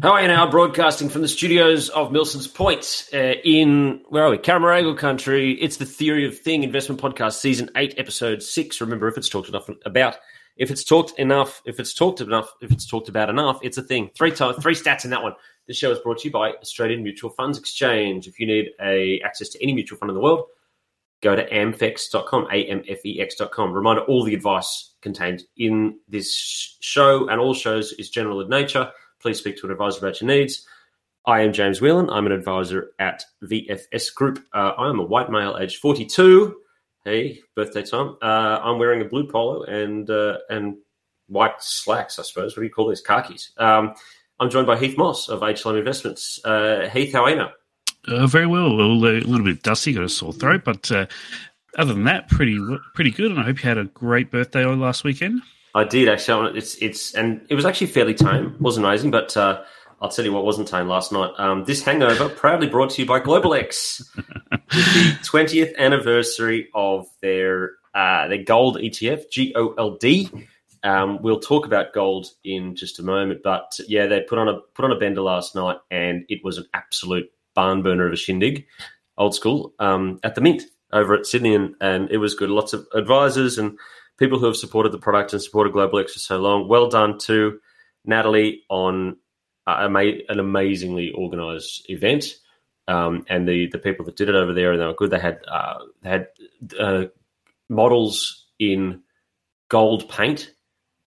How are you now? Broadcasting from the studios of Milson's Point uh, in, where are we? Cammeraygal country. It's the Theory of Thing investment podcast, season eight, episode six. Remember, if it's talked enough about, if it's talked enough, if it's talked enough, if it's talked about enough, it's a thing. Three times, three stats in that one. This show is brought to you by Australian Mutual Funds Exchange. If you need a access to any mutual fund in the world, go to amfex.com, A-M-F-E-X.com. Reminder, all the advice contained in this show and all shows is general in nature please speak to an advisor about your needs. I am James Whelan. I'm an advisor at VFS Group. Uh, I am a white male, age 42. Hey, birthday time. Uh, I'm wearing a blue polo and uh, and white slacks, I suppose. What do you call these? Khakis. Um, I'm joined by Heath Moss of HLM Investments. Uh, Heath, how are you now? Uh, very well. A little, bit dusty, got a sore throat, but uh, other than that, pretty pretty good. And I hope you had a great birthday last weekend. I did actually. It's it's and it was actually fairly tame. Wasn't amazing, but uh, I'll tell you what wasn't tame last night. Um, this hangover proudly brought to you by GlobalX, the twentieth anniversary of their uh, their gold ETF, G O L D. Um, we'll talk about gold in just a moment, but yeah, they put on a put on a bender last night, and it was an absolute barn burner of a shindig, old school, um, at the Mint over at Sydney, and, and it was good. Lots of advisors and people who have supported the product and supported GlobalX for so long. Well done to Natalie on uh, an amazingly organised event, um, and the the people that did it over there, and they were good. They had uh, they had uh, models in gold paint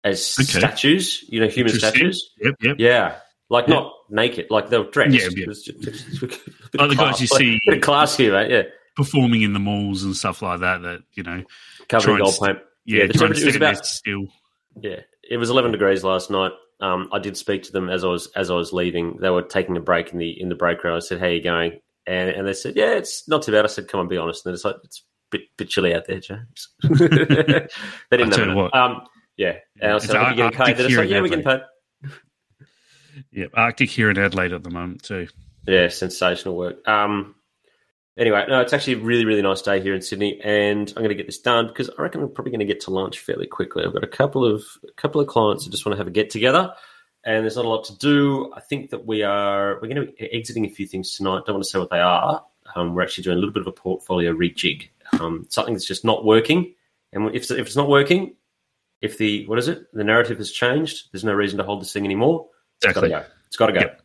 as okay. statues, you know, human statues. Yep, yep. Yeah, like yep. not naked, like they were dressed. Yeah, yeah. Just, just, like the guys you see, bit of class here, right? Yeah, performing in the malls and stuff like that. That you know, covered in gold paint. Yeah, the temperature was about still. Yeah, it was 11 degrees last night. Um, I did speak to them as I was as I was leaving. They were taking a break in the in the break room. I said, "How are you going?" And, and they said, "Yeah, it's not too bad." I said, "Come on, be honest." And it's like it's a bit, bit chilly out there, James. they didn't know. What. Um, yeah, and I said, "Are you getting paid?" They're like, "Yeah, we're getting paid." Yeah, Arctic here in Adelaide at the moment too. Yeah, sensational work. Um, Anyway, no, it's actually a really, really nice day here in Sydney, and I'm going to get this done because I reckon I'm probably going to get to lunch fairly quickly. I've got a couple of a couple of clients who just want to have a get together, and there's not a lot to do. I think that we are we're going to be exiting a few things tonight. Don't want to say what they are. Um, we're actually doing a little bit of a portfolio rejig. Um, something that's just not working, and if if it's not working, if the what is it? The narrative has changed. There's no reason to hold this thing anymore. It's got to go. It's got to go. Yep.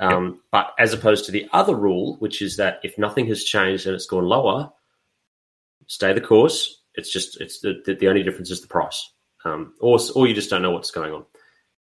Um, yep. But as opposed to the other rule, which is that if nothing has changed and it's gone lower, stay the course. It's just it's the the, only difference is the price, um, or or you just don't know what's going on,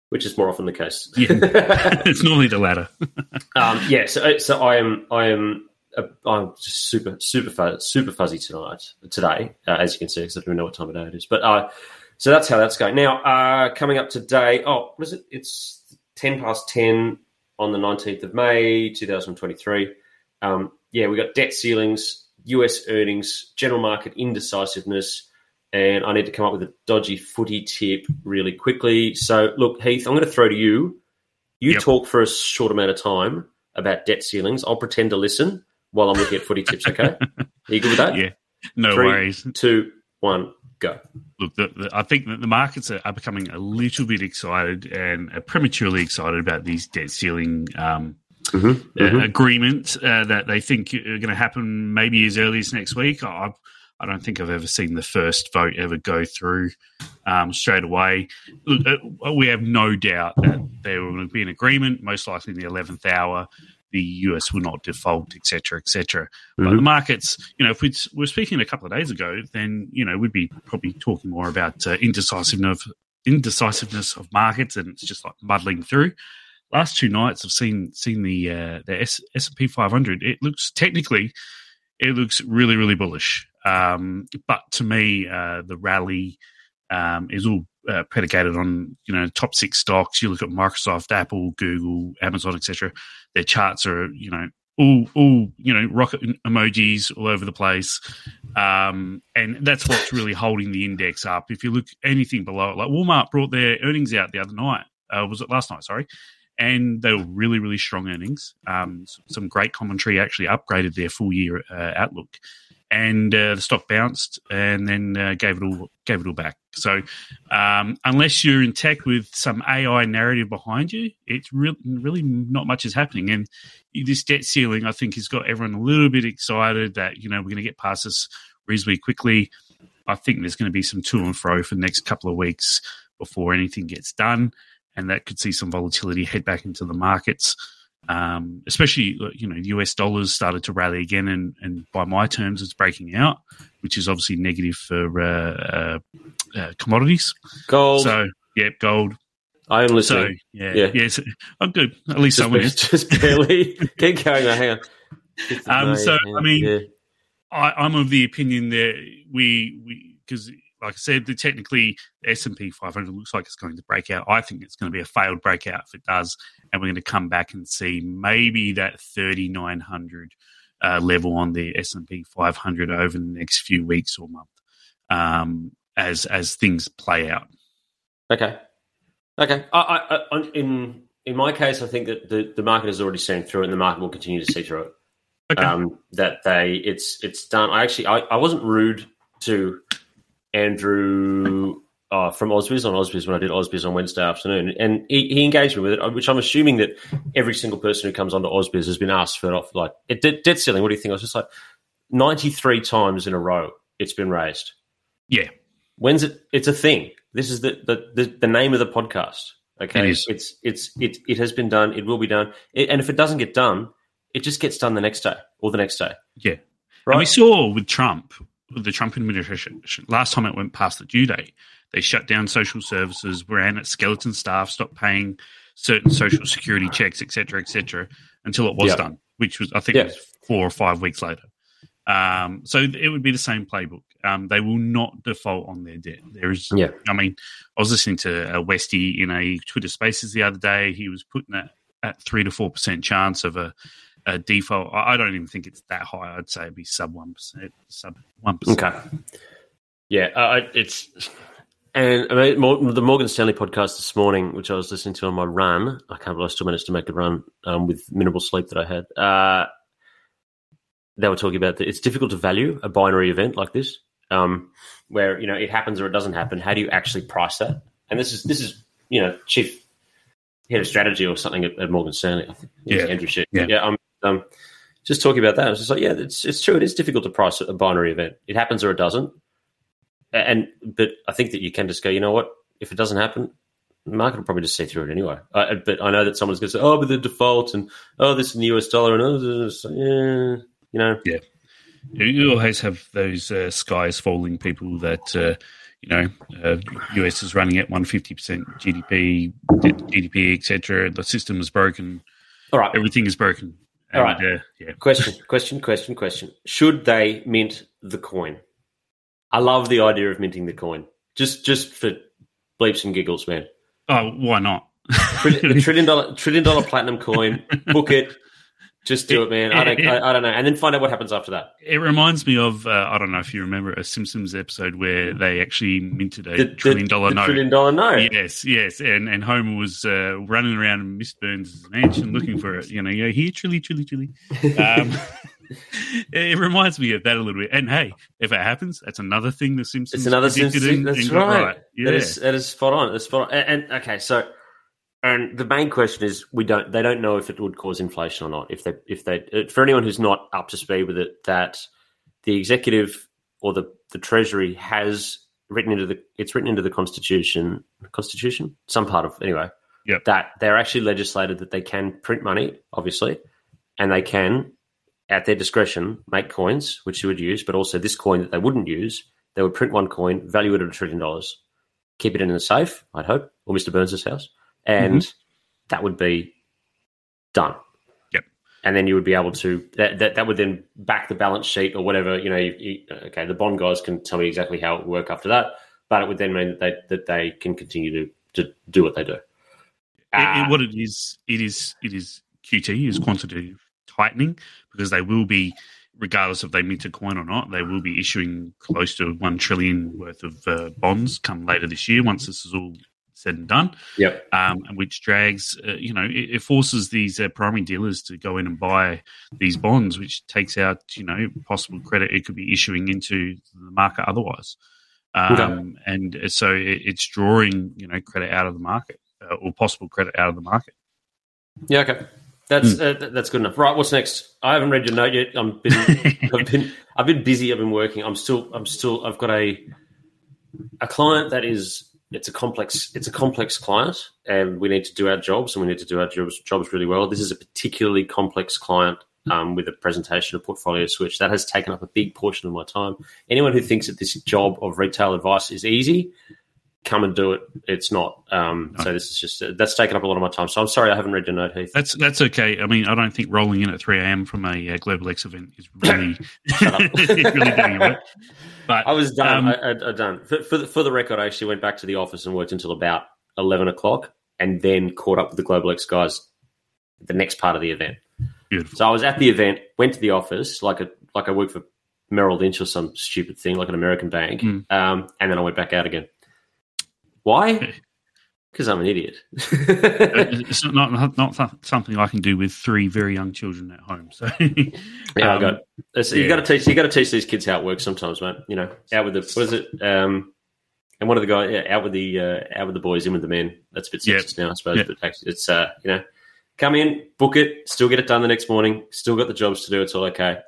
which is more often the case. yeah. it's normally the latter. um, yeah. So so I am I am uh, I'm just super super fuzzy, super fuzzy tonight today, uh, as you can see, because I don't know what time of day it is. But uh, so that's how that's going. Now uh, coming up today. Oh, what is it? It's ten past ten on the 19th of May, 2023. Um, yeah, we got debt ceilings, US earnings, general market indecisiveness, and I need to come up with a dodgy footy tip really quickly. So, look, Heath, I'm going to throw to you. You yep. talk for a short amount of time about debt ceilings. I'll pretend to listen while I'm looking at footy tips, okay? Are you good with that? Yeah, no Three, worries. Two, one, go. Look, the, the, I think that the markets are, are, becoming a little bit excited and prematurely excited about these debt ceiling um, mm-hmm, uh, mm-hmm. agreements uh, that they think are going to happen maybe as early as next week. I, I don't think I've ever seen the first vote ever go through um, straight away. Look, uh, we have no doubt that there will be an agreement, most likely in the 11th hour the US will not default, etc., etc. Mm-hmm. But the markets, you know, if we were speaking a couple of days ago, then you know we'd be probably talking more about uh, indecisiveness, indecisiveness of markets, and it's just like muddling through. Last two nights, I've seen seen the uh, the S and P 500. It looks technically, it looks really really bullish. Um, but to me, uh, the rally um, is all uh, predicated on you know top six stocks. You look at Microsoft, Apple, Google, Amazon, etc. Their charts are you know all all you know rocket emojis all over the place, um, and that's what's really holding the index up. If you look anything below it, like Walmart brought their earnings out the other night. Uh, was it last night? Sorry. And they were really, really strong earnings. Um, some great commentary actually upgraded their full year uh, outlook and uh, the stock bounced and then uh, gave it all gave it all back. So um, unless you're in tech with some AI narrative behind you, it's really really not much is happening. And this debt ceiling, I think, has got everyone a little bit excited that you know we're going to get past this reasonably quickly. I think there's going to be some to and fro for the next couple of weeks before anything gets done, and that could see some volatility head back into the markets um, especially you know US dollars started to rally again, and, and by my terms, it's breaking out, which is obviously negative for uh, uh, uh, commodities. Gold. So yeah, gold. I am listening. So, yeah, yeah, yes, I'm good. At least just, someone is. Just barely. Keep going. Hang on. Um, so I mean, yeah. I, am of the opinion that we we because like I said, the technically the S and P 500 looks like it's going to break out. I think it's going to be a failed breakout if it does, and we're going to come back and see maybe that 3900 uh, level on the S and P 500 over the next few weeks or month um, as as things play out. Okay, okay. I, I, in in my case, I think that the, the market has already seen through it, and the market will continue to see through it. Okay. Um, that they it's it's done. I actually I, I wasn't rude to Andrew uh, from Ausbiz on Ausbiz when I did Ausbiz on Wednesday afternoon, and he, he, engaged me with it, which I'm assuming that every single person who comes onto Ausbiz has been asked for it. Like debt, debt ceiling, what do you think? I was just like 93 times in a row it's been raised. Yeah, when's it? It's a thing. This is the the, the, the name of the podcast. Okay, it it's it's it it has been done. It will be done. It, and if it doesn't get done, it just gets done the next day or the next day. Yeah, right. And we saw with Trump the Trump administration, last time it went past the due date, they shut down social services, ran at skeleton staff, stopped paying certain social security checks, etc., etc., until it was done, which was I think yep. was four or five weeks later. Um, so it would be the same playbook. Um, they will not default on their debt. There is, yeah. I mean, I was listening to uh, Westy in a Twitter Spaces the other day. He was putting that at three to four percent chance of a a default. I don't even think it's that high. I'd say it'd be sub one percent, sub one percent. Okay. Yeah, uh, it's and I mean, the Morgan Stanley podcast this morning, which I was listening to on my run. I can't believe I still managed to make a run um, with minimal sleep that I had. Uh, they were talking about that it's difficult to value a binary event like this, um, where you know it happens or it doesn't happen. How do you actually price that? And this is this is you know chief head of strategy or something at, at Morgan Stanley. I think yeah, Andrew. Yeah, yeah um, um, just talking about that, I was just like, yeah, it's it's true. It is difficult to price a binary event. It happens or it doesn't. And but I think that you can just go, you know what? If it doesn't happen, the market will probably just see through it anyway. Uh, but I know that someone's going to say, oh, but the default and oh, this in the US dollar and oh, this, yeah, you know, yeah. You always have those uh, skies falling people that. Uh, you know, uh, US is running at 150% GDP, GDP, etc. The system is broken. All right. Everything is broken. All right. Uh, yeah. Question, question, question, question. Should they mint the coin? I love the idea of minting the coin. Just just for bleeps and giggles, man. Oh, why not? the trillion dollar trillion dollar platinum coin. Book it. Just do it, man. I don't, I, I, don't know, and then find out what happens after that. It reminds me of uh, I don't know if you remember a Simpsons episode where they actually minted a the, trillion dollar the note. Trillion dollar note. Yes, yes, and and Homer was uh, running around Miss Burns' mansion looking for it. You know, you know, here, trilly, trilly, trilly. Um, it reminds me of that a little bit. And hey, if it happens, that's another thing the Simpsons. It's another Simpsons. That's right. right. Yeah. That is that is spot on. That's spot on. And, and okay, so and the main question is, we don't. They don't know if it would cause inflation or not. If they, if they, uh, for anyone who's not up to speed with it, that the executive or the the treasury has written into the, it's written into the constitution, constitution, some part of anyway. Yep. That they're actually legislated that they can print money, obviously, and they can, at their discretion, make coins which you would use, but also this coin that they wouldn't use, they would print one coin, value it at a trillion dollars, keep it in a safe, I'd hope, or Mr. Burns' house and mm-hmm. that would be done. Yep. And then you would be able to that, that, that would then back the balance sheet or whatever. You know, you, you, okay, the bond guys can tell me exactly how it would work after that. but it would then mean that they that they can continue to to do what they do. It, it, what it is, it is, it is QT is quantitative tightening because they will be, regardless if they mint a coin or not, they will be issuing close to one trillion worth of uh, bonds come later this year once this is all said and done. Yep. Um, which drags, uh, you know, it, it forces these uh, primary dealers to go in and buy these bonds, which takes out, you know, possible credit it could be issuing into the market otherwise. Um, okay. And so it, it's drawing, you know, credit out of the market uh, or possible credit out of the market. Yeah. Okay. That's mm. uh, that's good enough. Right, what's next? I haven't read your note yet. I'm been, I've been I've been busy. I've been working. I'm still I'm still I've got a a client that is it's a complex it's a complex client, and we need to do our jobs, and we need to do our jobs jobs really well. This is a particularly complex client um, with a presentation of portfolio switch that has taken up a big portion of my time. Anyone who thinks that this job of retail advice is easy, come and do it. It's not. Um, no. So this is just uh, that's taken up a lot of my time. So I'm sorry I haven't read your note, Heath. That's that's okay. I mean, I don't think rolling in at 3 a.m. from a uh, Global X event is really really doing it. But I was done. Um, I, I, I, done for, for the, for the record. I actually went back to the office and worked until about 11 o'clock, and then caught up with the Global X guys. The next part of the event. Beautiful. So I was at the event, went to the office like a like I worked for Merrill Lynch or some stupid thing like an American bank, mm. um, and then I went back out again. Why? Because I'm an idiot. it's not, not, not something I can do with three very young children at home. So yeah, um, I got. Yeah. You got to teach. You got to teach these kids how it works. Sometimes, mate. You know, out with the what is it? Um, and one of the guys yeah, out with the uh, out with the boys, in with the men. That's a bit sexist yep. now, I suppose. Yep. But actually, it's uh, you know, come in, book it, still get it done the next morning, still got the jobs to do. It's all okay.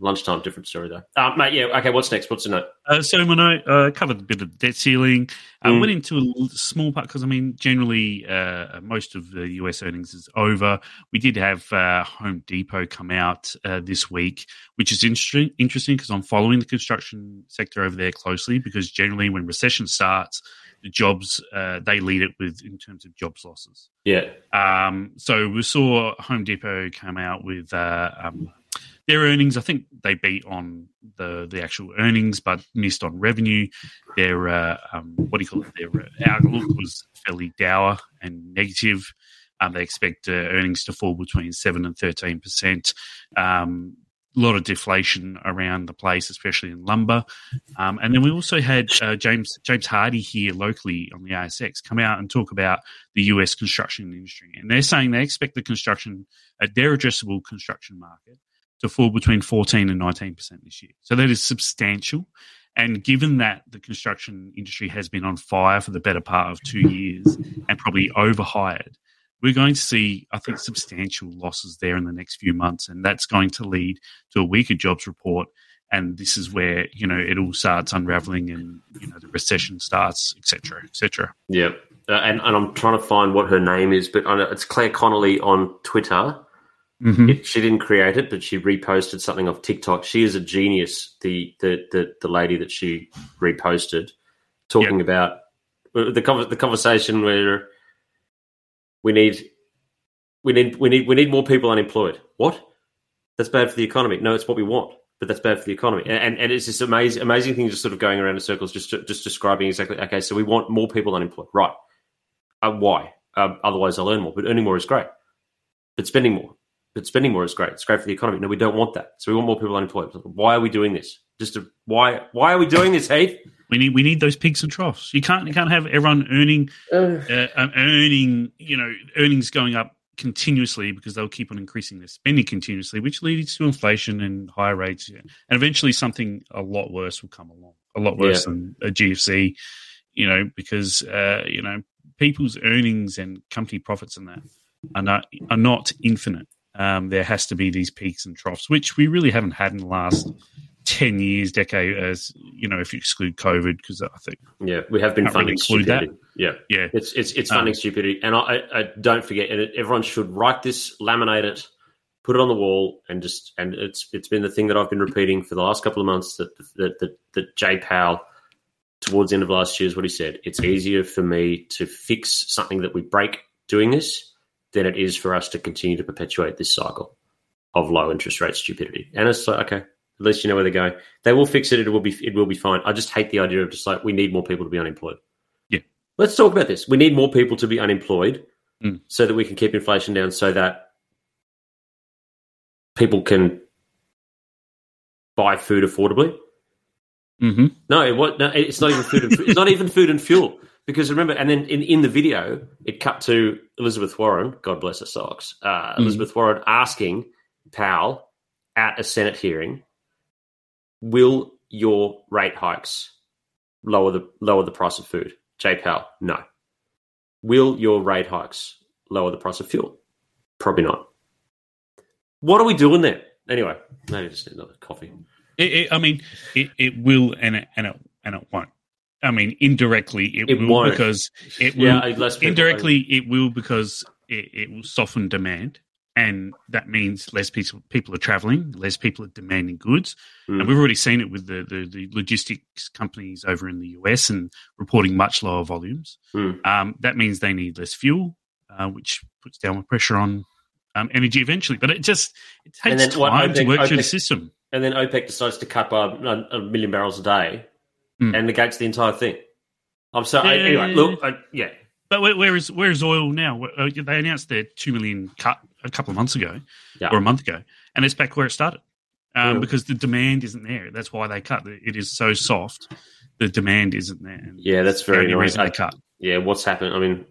Lunchtime, different story though. Uh, mate, yeah, okay. What's next? What's the note? Uh, so my note uh, covered a bit of debt ceiling. I uh, mm. went into a small part because I mean, generally, uh, most of the US earnings is over. We did have uh, Home Depot come out uh, this week, which is interesting. Interesting because I'm following the construction sector over there closely. Because generally, when recession starts, the jobs uh, they lead it with in terms of jobs losses. Yeah. Um, so we saw Home Depot come out with uh, um, their earnings. I think they beat on the the actual earnings, but missed on revenue. Their uh, um, what do you call it? Their uh, outlook was fairly dour and negative. Um, they expect uh, earnings to fall between seven and thirteen percent. Um, a lot of deflation around the place, especially in lumber. Um, and then we also had uh, James James Hardie here locally on the ASX come out and talk about the US construction industry, and they're saying they expect the construction at uh, their addressable construction market to fall between 14 and 19 percent this year. So that is substantial. And given that the construction industry has been on fire for the better part of two years and probably overhired, we're going to see, I think, substantial losses there in the next few months, and that's going to lead to a weaker jobs report. And this is where you know it all starts unraveling, and you know the recession starts, etc., etc. Yeah, uh, and, and I'm trying to find what her name is, but it's Claire Connolly on Twitter. Mm-hmm. It, she didn't create it, but she reposted something off TikTok. She is a genius. The the the, the lady that she reposted, talking yep. about uh, the the conversation where we need we need we need we need more people unemployed. What? That's bad for the economy. No, it's what we want, but that's bad for the economy. And and, and it's this amazing amazing thing, just sort of going around in circles, just just describing exactly. Okay, so we want more people unemployed, right? Uh, why? Uh, otherwise, they'll earn more. But earning more is great. But spending more, but spending more is great. It's great for the economy. No, we don't want that. So we want more people unemployed. Why are we doing this? Just to, why? Why are we doing this, Heath? We need we need those peaks and troughs. You can't you can't have everyone earning uh, um, earning you know earnings going up continuously because they'll keep on increasing their spending continuously, which leads to inflation and higher rates. And eventually, something a lot worse will come along, a lot worse yeah. than a GFC. You know, because uh, you know people's earnings and company profits and that are not are not infinite. Um, there has to be these peaks and troughs, which we really haven't had in the last 10 years, decade, as you know, if you exclude COVID, because I think. Yeah, we have been funding really stupidity. That. Yeah. Yeah. It's, it's, it's funding um, stupidity. And I, I, don't forget, and everyone should write this, laminate it, put it on the wall, and just, and it's, it's been the thing that I've been repeating for the last couple of months that, that, that, that Jay Powell, towards the end of last year, is what he said. It's easier for me to fix something that we break doing this than it is for us to continue to perpetuate this cycle of low interest rate stupidity. And it's like, okay, At least you know where they're going. They will fix it. It will be it will be fine. I just hate the idea of just like we need more people to be unemployed. Yeah. Let's talk about this. We need more people to be unemployed Mm. so that we can keep inflation down so that people can buy food affordably. Hmm No, it was, no, it's not even food. And, it's not even food and fuel. Because remember, and then in, in the video, it cut to Elizabeth Warren. God bless her socks. Uh, Mm. Elizabeth Warren asking Powell at a Senate hearing, "Will your rate hikes lower the lower the price of food?" Jay Powell, no. Will your rate hikes lower the price of fuel? Probably not. What are we doing there? Anyway, maybe just another coffee. It, it, I mean, it, it will and it, and it and it won't. I mean, indirectly, it, It will won't. because it will. Yeah, less people- indirectly, it will because it, it will soften demand, and that means less people people are traveling, less people are demanding goods, Mm. and we've already seen it with the, the the logistics companies over in the US and reporting much lower volumes. Mm. Um, that means they need less fuel, uh, which puts downward pressure on um, energy eventually. But it just it takes then what time to work through the system. And then OPEC decides to cut by a, a million barrels a day Mm. and negates the entire thing. I'm sorry. Yeah. anyway, look, I, yeah, But where, where is where is oil now? Uh, They announced their two million cut a couple of months ago, Yeah. or a month ago, and it's back where it started um, Yeah. because the demand isn't there. That's why they cut. It is so soft. The demand isn't there. Yeah, that's the very annoying. reason they cut. yeah, what's happened? I mean,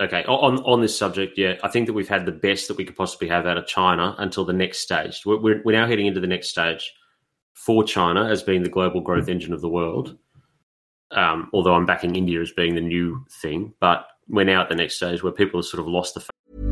okay, on on this subject, yeah, I think that we've had the best that we could possibly have out of China until the next stage. We're we're, we're now heading into the next stage for China as being the global growth engine of the world. Um, although I'm backing India as being the new thing, but we're now at the next stage where people have sort of lost the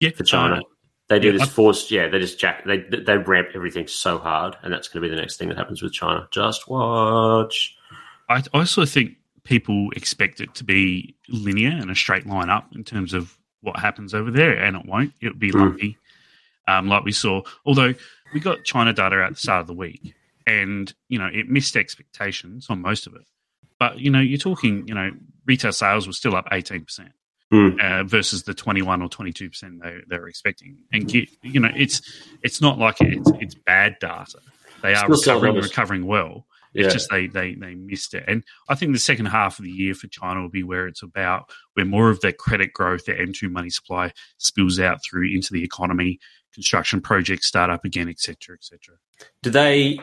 Yeah, for China. uh, they do yeah, this forced, yeah. They just jack. They they ramp everything so hard, and that's going to be the next thing that happens with China. Just watch. I also think people expect it to be linear and a straight line up in terms of what happens over there, and it won't. It'll be Mm. lumpy, um, like we saw. Although we got China data at the start of the week, and you know it missed expectations on most of it. But you know, you're talking, you know, retail sales were still up eighteen percent. Mm. Uh, versus the 21 or 22 percent they they were expecting, and you know it's it's not like it's it's bad data. They are recovering recovering well. It's Yeah. just they, they they missed it, and I think the second half of the year for China will be where it's about, where more of their credit growth, their M2 money supply spills out through into the economy, construction projects start up again, etc., etc. Do they?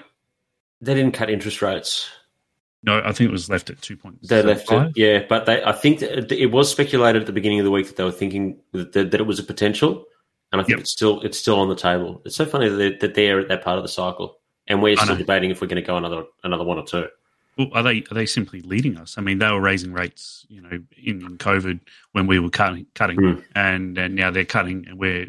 They didn't cut interest rates. No, I think it was left at two points. They left it, yeah. But they, I think it was speculated at the beginning of the week that they were thinking that, that it was a potential, and I think Yep. it's still it's still on the table. It's so funny that they're, that they're at that part of the cycle, and we're still debating if we're going to go another another one or two. Well, are they are they simply leading us? I mean, they were raising rates, you know, in, in COVID when we were cutting, cutting, Hmm. and and now they're cutting, and we're,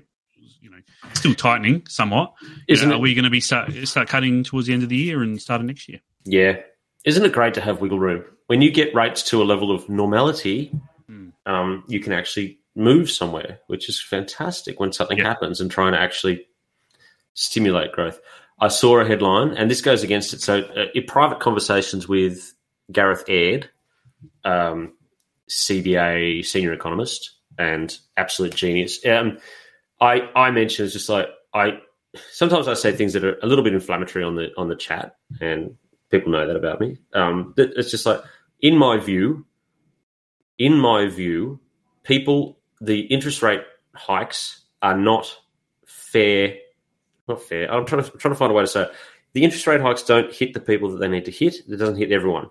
you know, still tightening somewhat. Isn't know, it- Are we going to be start start cutting towards the end of the year and start of next year? Yeah. Isn't it great to have wiggle room? When you get rates to a level of normality, Hmm. um, you can actually move somewhere, which is fantastic when something Yeah. happens and trying to actually stimulate growth. I saw a headline, and this goes against it. So, uh, in private conversations with Gareth Aird, um, CBA senior economist and absolute genius, um, I I mentioned it's just like I sometimes I say things that are a little bit inflammatory on the on the chat, and people know that about me. Um, it's just like, in my view, in my view, people, the interest rate hikes are not fair. Not fair. I'm trying to I'm trying to find a way to say it. The interest rate hikes don't hit the people that they need to hit. It doesn't hit everyone.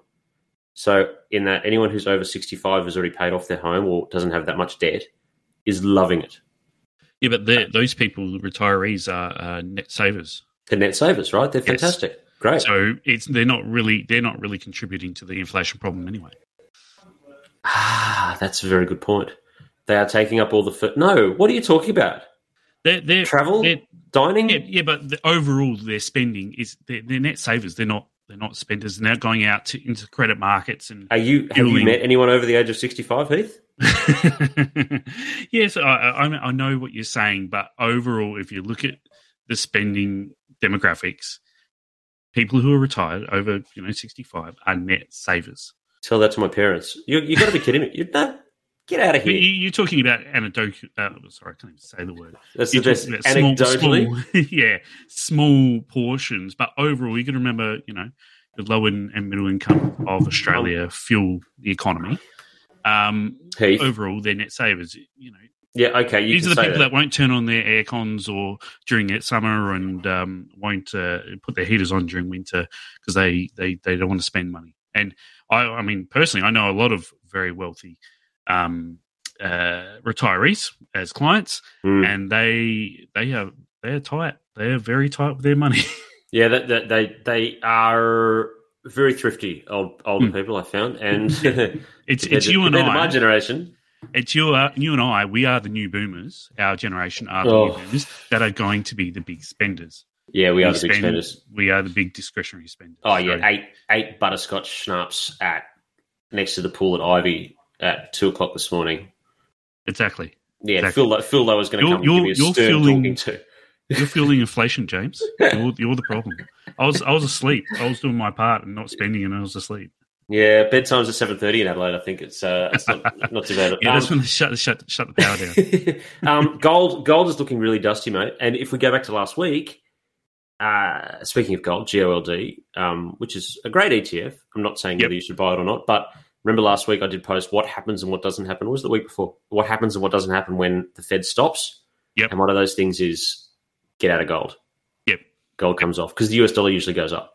So, in that, anyone who's over 65 has already paid off their home or doesn't have that much debt is loving it. Yeah, but those people, retirees, are uh, net savers. They're net savers, right? They're fantastic. Yes. Great. So it's they're not really they're not really contributing to the inflation problem anyway. Ah, that's a very good point. They are taking up all the f- no. What are you talking about? They're, they're travel, they're, dining. Yeah, yeah, but the, overall, their spending is they're, they're, net savers. They're not they're not spenders. They're not going out to, into credit markets and. Are you have you met anyone over the age of sixty five, Heath? yes, I, I, I know what you're saying, but overall, if you look at the spending demographics, people who are retired over you know 65 are net savers. Tell that to my parents. You you got to be kidding me. You no, get out of here. You, are talking about anecdotal. Uh, sorry, I can't even say the word. That's you're the best. Anecdotally, small, small, yeah, small portions, but overall, you to remember, you know, the low and middle income of Australia fuel the economy. Um, Heath. overall, they're net savers. You know, yeah, okay. These are the people that. that. won't turn on their air cons or during it summer and um, won't uh, put their heaters on during winter because they, they, they don't want to spend money. And I, I mean, personally, I know a lot of very wealthy um, uh, retirees as clients, mm. and they they are they are tight. They are very tight with their money. yeah, that, that, they they are very thrifty old older mm. people. I found, and it's it's you and I, my generation it's you, uh, you and I. We are the new boomers. Our generation are the oh. new boomers that are going to be the big spenders. Yeah, we, we are the big spenders. We are the big discretionary spenders. Oh yeah, so, eight eight butterscotch schnapps at next to the pool at Ivy at two o'clock this morning. Exactly. Yeah, exactly. Phil, Phil Lowe was going to come you're, and give me a stern feeling, talking to. You're feeling inflation, James. You're, you're, the problem. I was I was asleep. I was doing my part and not spending, and I was asleep. Yeah, bedtime's at seven thirty in Adelaide. I think it's uh, it's not, not too bad. yeah, um, that's when they shut shut shut the power down. um, gold gold is looking really dusty, mate. And if we go back to last week, uh, speaking of gold, GOLD, um, which is a great ETF. I'm not saying yep. whether you should buy it or not, but remember last week I did post what happens and what doesn't happen. What was the week before? What happens and what doesn't happen when the Fed stops? Yep. And one of those things is get out of gold. Yep. Gold comes off because the US dollar usually goes up.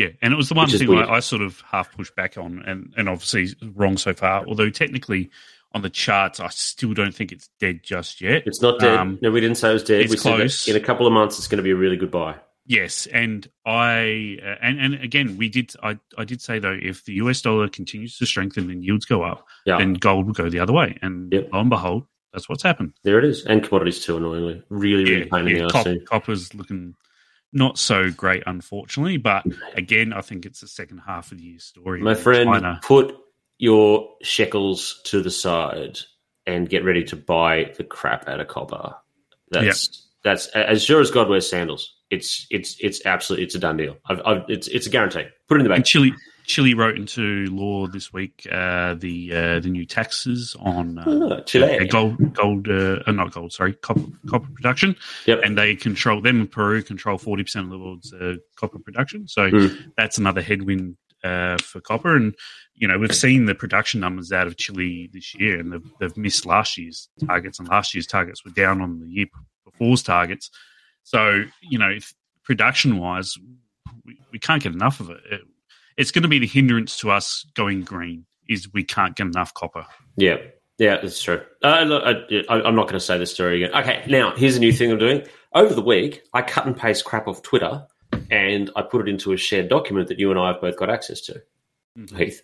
Yeah, and it was the one thing I, I, sort of half pushed back on, and, and obviously wrong so far. Although technically on the charts, I still don't think it's dead just yet. It's not dead. Um, no, we didn't say it was dead. It's we close. in a couple of months, it's going to be a really good buy. Yes, and I uh, and and again, we did. I I did say though, if the US dollar continues to strengthen and yields go up, yeah. then gold will go the other way. And yep. lo and behold, that's what's happened. There it is, and commodities too. Annoyingly, really, really yeah, pain yeah. in the ass. copper's looking not so great, unfortunately. But again, I think it's the second half of the year story. My friend, China. put your shekels to the side and get ready to buy the crap out of copper. That's yep. that's as sure as God wears sandals. It's it's it's absolutely it's a done deal. I've, I've, it's it's a guarantee. Put it in the bank. And Chile Chile wrote into law this week uh, the uh, the new taxes on uh, oh, Chile gold gold uh, uh, not gold sorry copper copper production. Yep. and they control them in Peru control forty percent of the world's uh, copper production. So mm. that's another headwind for copper. And you know we've seen the production numbers out of Chile this year, and they've, they've missed last year's targets, and last year's targets were down on the year before's targets. So you know if production wise. We, we can't get enough of it. it it's going to be the hindrance to us going green is we can't get enough copper. Yeah, yeah, that's true. Uh, look, I, am not going to say this story again. Okay, now here's a new thing I'm doing. Over the week, I cut and paste crap off Twitter and I put it into a shared document that you and I have both got access to, mm-hmm. Heath.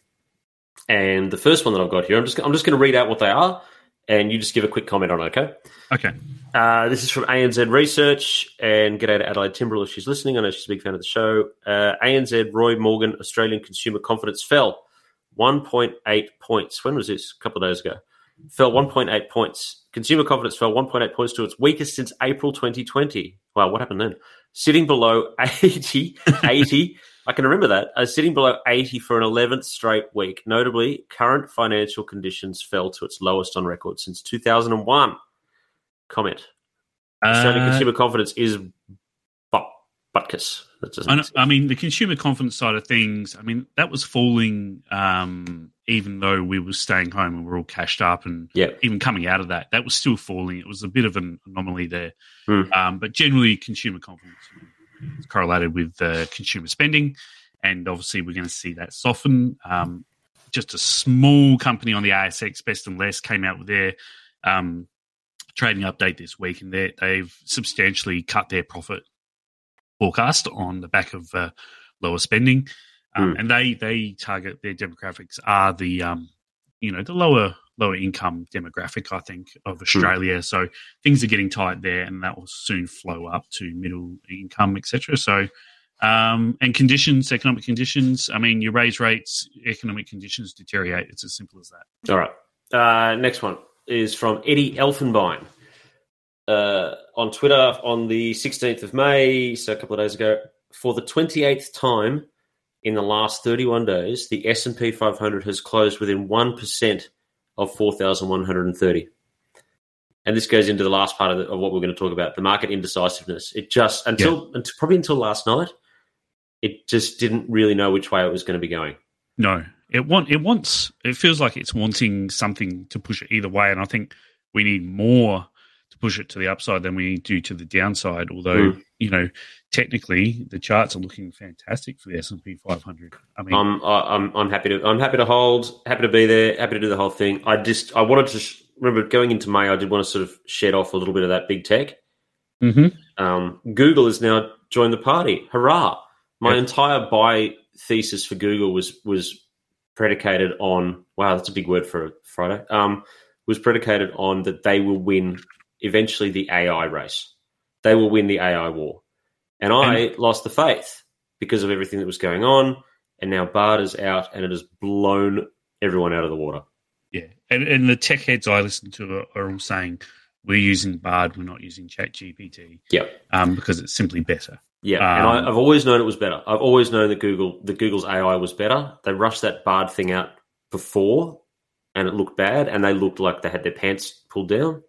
And the first one that I've got here, I'm just I'm just going to read out what they are, and you just give a quick comment on it. Okay. Okay. Uh, this is from ANZ Research, and get out to Adelaide Timbrell if she's listening. I know she's a big fan of the show. Uh, ANZ Roy Morgan Australian consumer confidence fell 1.8 points. When was this? A couple of days ago. Fell 1.8 points. Consumer confidence fell 1.8 points to its weakest since April 2020. Wow, what happened then? Sitting below 80, 80 I can remember that. Uh, sitting below 80 for an 11th straight week. Notably, current financial conditions fell to its lowest on record since 2001. Comment. Uh, Australian consumer confidence is but, butkus. That doesn't I, know. I mean, the consumer confidence side of things. I mean, that was falling, um, even though we were staying home and we are all cashed up, and Yeah. even coming out of that, that was still falling. It was a bit of an anomaly there, Hmm. um, but generally, consumer confidence is correlated with uh, consumer spending, and obviously, we're going to see that soften. Um, just a small company on the ASX, Best and Less, came out with their um, trading update this week, and they- they've substantially cut their profit forecast on the back of uh, lower spending, um, Hmm. and they they target their demographics are the um, you know the lower lower income demographic I think of Australia. So things are getting tight there, and that will soon flow up to middle income, etc. So. Um, and conditions, economic conditions. I mean, you raise rates, economic conditions deteriorate. It's as simple as that. All right. Uh, next one is from Eddie Elfenbein uh, on Twitter on the 16th of May, so a couple of days ago. For the 28th time in the last 31 days, the S&P 500 has closed within 1% of 4,130. And this goes into the last part of, the, of what we're going to talk about, the market indecisiveness. It just, until, until probably until last night, it just didn't really know which way it was going to be going. No, it want it wants. It feels like it's wanting something to push it either way, and I think we need more to push it to the upside than we do to the downside. Although Mm. you know, technically, the charts are looking fantastic for the S and P 500. I mean, I'm I'm I'm happy to I'm happy to hold, happy to be there, happy to do the whole thing. I just I wanted to sh- remember going into May. I did want to sort of shed off a little bit of that big tech. mhm. Um, Google has now joined the party. Hurrah! My entire buy thesis for Google was was predicated on wow, that's a big word for a Friday. Um, was predicated on that they will win eventually the AI race. They will win the AI war, and I lost the faith because of everything that was going on. And now Bard is out, and it has blown everyone out of the water. yeah, and and the tech heads I listen to are, are all saying we're using Bard, we're not using Chat GPT, Yep. um, because it's simply better. Yeah, and Um, I, I've always known it was better. I've always known that Google, that Google's AI was better. They rushed that Bard thing out before, and it looked bad, and they looked like they had their pants pulled down.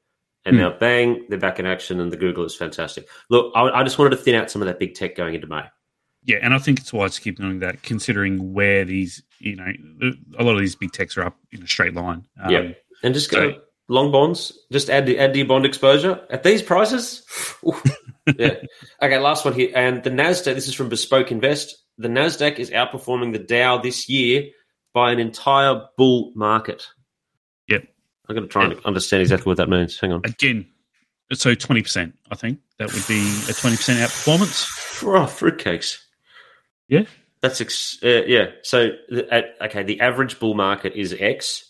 And Hmm. now, bang, they're back in action, and the Google is fantastic. Look, I, I just wanted to thin out some of that big tech going into May. Yeah, and I think it's wise to keep doing that, considering where these, you know, a lot of these big techs are up in a straight line. Um, Yeah. And just go so- long bonds. Just add the add your bond exposure at these prices. Yeah. Okay, last one here. And the Nasdaq. This is from Bespoke Invest. The Nasdaq is outperforming the Dow this year by an entire bull market. I'm going to try and understand exactly what that means. Hang on. Again, so twenty percent. I think that would be a twenty percent outperformance. Oh, fruitcakes. Yeah. That's ex- uh, yeah. So the, at, okay, the average bull market is X.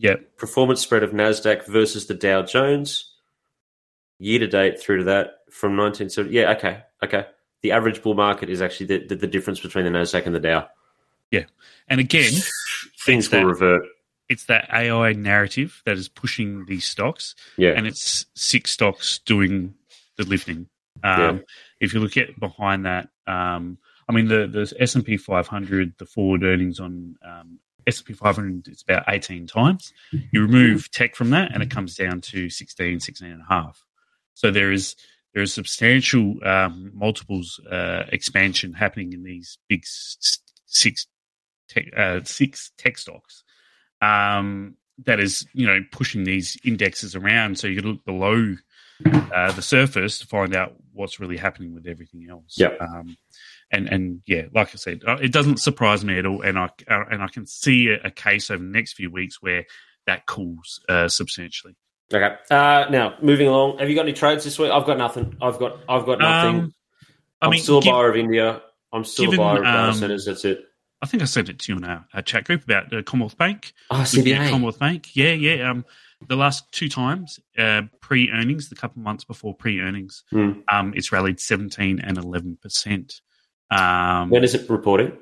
Yeah. performance spread of Nasdaq versus the Dow Jones year to date through to that from 1970. Yeah, okay, okay. The average bull market is actually the, the, the difference between the Nasdaq and the Dow. Yeah. And again, Things will that- revert. It's that AI narrative that is pushing these stocks, Yeah, and it's six stocks doing the lifting. Um, Yeah. If you look at behind that, um, I mean the the S and P 500, the forward earnings on um, S and P 500 it's about 18 times. You remove tech from that, and it comes down to 16, 16 and a half. So there is there is substantial um, multiples uh, expansion happening in these big six tech, uh, six tech stocks. Um, that is, you know, pushing these indexes around. So you to look below uh, the surface to find out what's really happening with everything else. Yeah. Um, and and yeah, like I said, uh, it doesn't surprise me at all, and I uh, and I can see a, case over the next few weeks where that cools uh, substantially. okay. Uh, now moving along. Have you got any trades this week? I've got nothing. I've got I've got nothing. Um, I I'm mean, still a buyer of India. I'm still given, a buyer of data um, centers. That's it. I think I sent it to you in our, our chat group about the Commonwealth Bank. Oh, looking CBA. Commonwealth Bank. Yeah, yeah. Um, the last two times, uh, pre earnings, the couple months before pre earnings, Hmm. um, it's rallied 17 and 11%. Um, When is it reporting?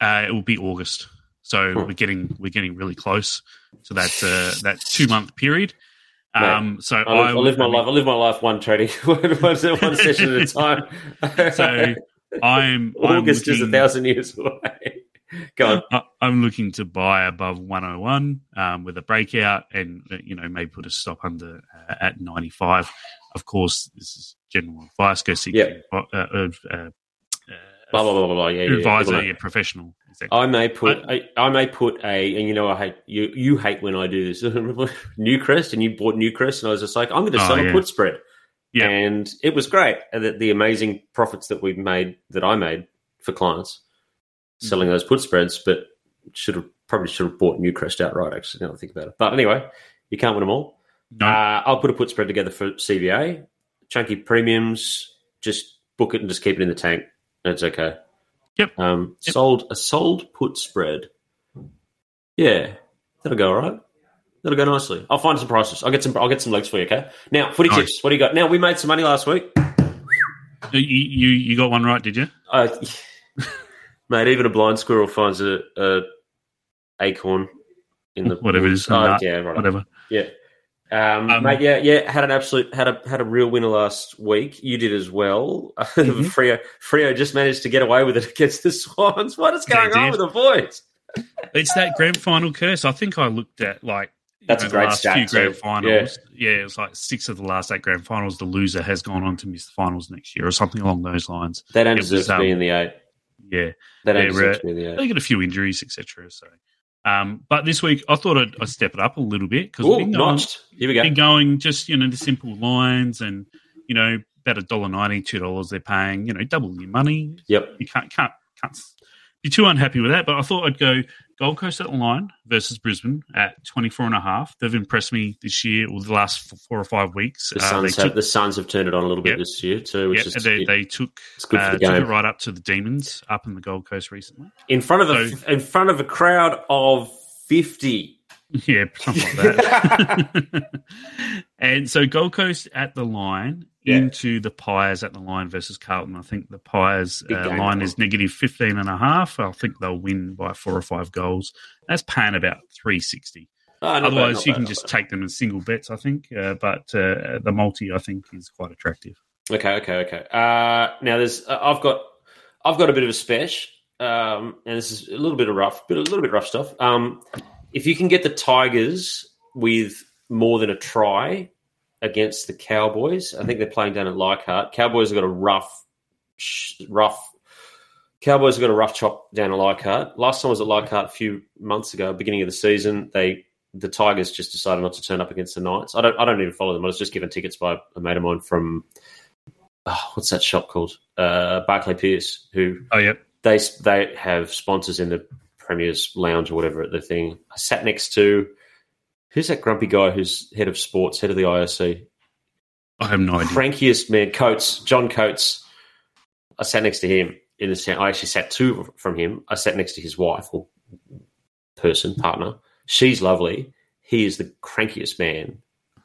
uh, it will be August. So Hmm. we're getting we're getting really close to that uh, that two month period. Um, so I live, I live my I mean, life. I live my life one trading, one, one session at a time. So I'm I'm August is a thousand years away. Go on. I- I'm looking to buy above 101 um, with a breakout, and uh, you know maybe put a stop under uh, at 95. Of course, this is general advice. Go seek Yeah. uh, uh, uh, blah blah blah blah. blah. Yeah, advisor, yeah. yeah, professional. Exactly. I may put I, I may put a and you know I hate you you hate when I do this Newcrest and you bought Newcrest and I was just like I'm going to Oh, sell yeah. a put spread Yeah. and it was great and the, the amazing profits that we made that I made for clients selling those put spreads but should have probably should have bought Newcrest outright actually now I think about it but anyway you can't win them all No. uh, I'll put a put spread together for CBA. chunky premiums just book it and just keep it in the tank that's okay Yep. um, Yep. sold a sold put spread. Yeah, that'll go all right. That'll go nicely. I'll find some prices. I'll get some. I'll get some legs for you. Okay. Now, footy Nice. tips. What do you got? Now we made some money last week. you, you you got one right, did you? Uh, mate, even a blind squirrel finds a, a acorn in the Whatever it is, Oh, nut, yeah, right. Whatever. Yeah. Um, Um, mate, yeah, yeah, had an absolute had a had a real winner last week. You did as well. Mhm. Freo Freo just managed to get away with it against the Swans. What is going on with the boys? It's that grand final curse. I think I looked at like That's know, a great the last stat few grand finals. Yeah. it was like six of the last eight grand finals. The loser has gone on to miss the finals next year or something along those lines. They don't It deserve was, to be um, in the eight. Yeah, They don't Yeah, right. to be in the eight. they get a few injuries, etc. So, um, but this week I thought I'd, I'd step it up a little bit because been going. Here we go. been going just you know the simple lines and you know about a dollar ninety, two dollars they're paying. You know, double your money. Yep. You can't can't can't be too unhappy with that. But I thought I'd go Gold Coast at the line versus Brisbane at 24 and a half. They've impressed me this year or the last four or five weeks. The Uh, Suns, have, took, the Suns have turned it on a little bit Yep. this year too, which yeah, is they, they took, uh, took it right up to the Demons up in the Gold Coast recently. in front of a in front of a crowd of fifty. Yeah, something like that. and so Gold Coast at the line Yeah. into the Pies at the line versus Carlton. I think the Pies uh, line is 15 and a half. I think they'll win by four or five goals. That's paying about 360. Oh, bad, Otherwise, you bad, can just bad. take them in single bets, I think. Uh, but uh, the multi, I think, is quite attractive. Okay, okay, okay. Uh, now there's uh, I've got I've got a bit of a special, um, and this is a little bit of rough, but a little bit rough stuff. Um, if you can get the Tigers with more than a try against the Cowboys, I think they're playing down at Leichhardt. Cowboys have got a rough, rough. Cowboys have got a rough chop down at Leichhardt. Last time I was at Leichhardt a few months ago, beginning of the season. They the Tigers just decided not to turn up against the Knights. I don't I don't even follow them. I was just given tickets by a mate of mine from oh, what's that shop called? Uh, Barclay Pierce, who Oh, yeah. they they have sponsors in the Premier's Lounge or whatever at the thing. I sat next to who's that grumpy guy who's head of sports, head of the IOC, I have no idea. crankiest man, Coates, John Coates. I sat next to him in the stand. I actually sat two from him. I sat next to his wife or person, partner. She's lovely. He is the crankiest man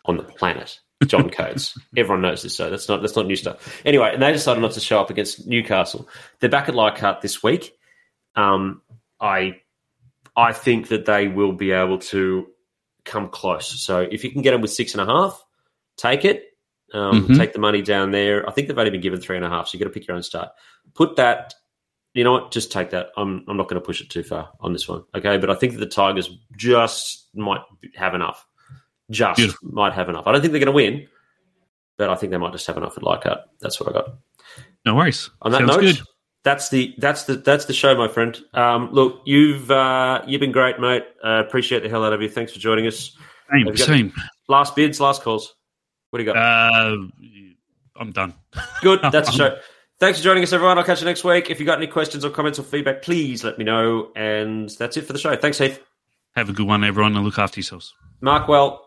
on the planet. John Coates. Everyone knows this, so that's not that's not new stuff. Anyway, and they decided not to show up against Newcastle. They're back at Leichhardt this week. Um, I I think that they will be able to come close. So if you can get them with six and a half, take it. Um, Mhm. Take the money down there. I think they've only been given three and a half, so you got to pick your own start. Put that. You know what? Just take that. I'm I'm not going to push it too far on this one. Okay, but I think that the Tigers just might have enough. Just Beautiful. might have enough. I don't think they're going to win, but I think they might just have enough at Leichhardt. That's what I got. No worries. On that Sounds note, good. That's the that's the that's the show, my friend. Um, look, you've uh, you've been great, mate. Uh, appreciate the hell out of you. Thanks for joining us. Same, Have you got- same. Last bids, last calls. What do you got? Uh, I'm done. Good. That's the show. Thanks for joining us, everyone. I'll catch you next week. If you got any questions or comments or feedback, please let me know. And that's it for the show. Thanks, Heath. Have a good one, everyone, and look after yourselves. Mark well.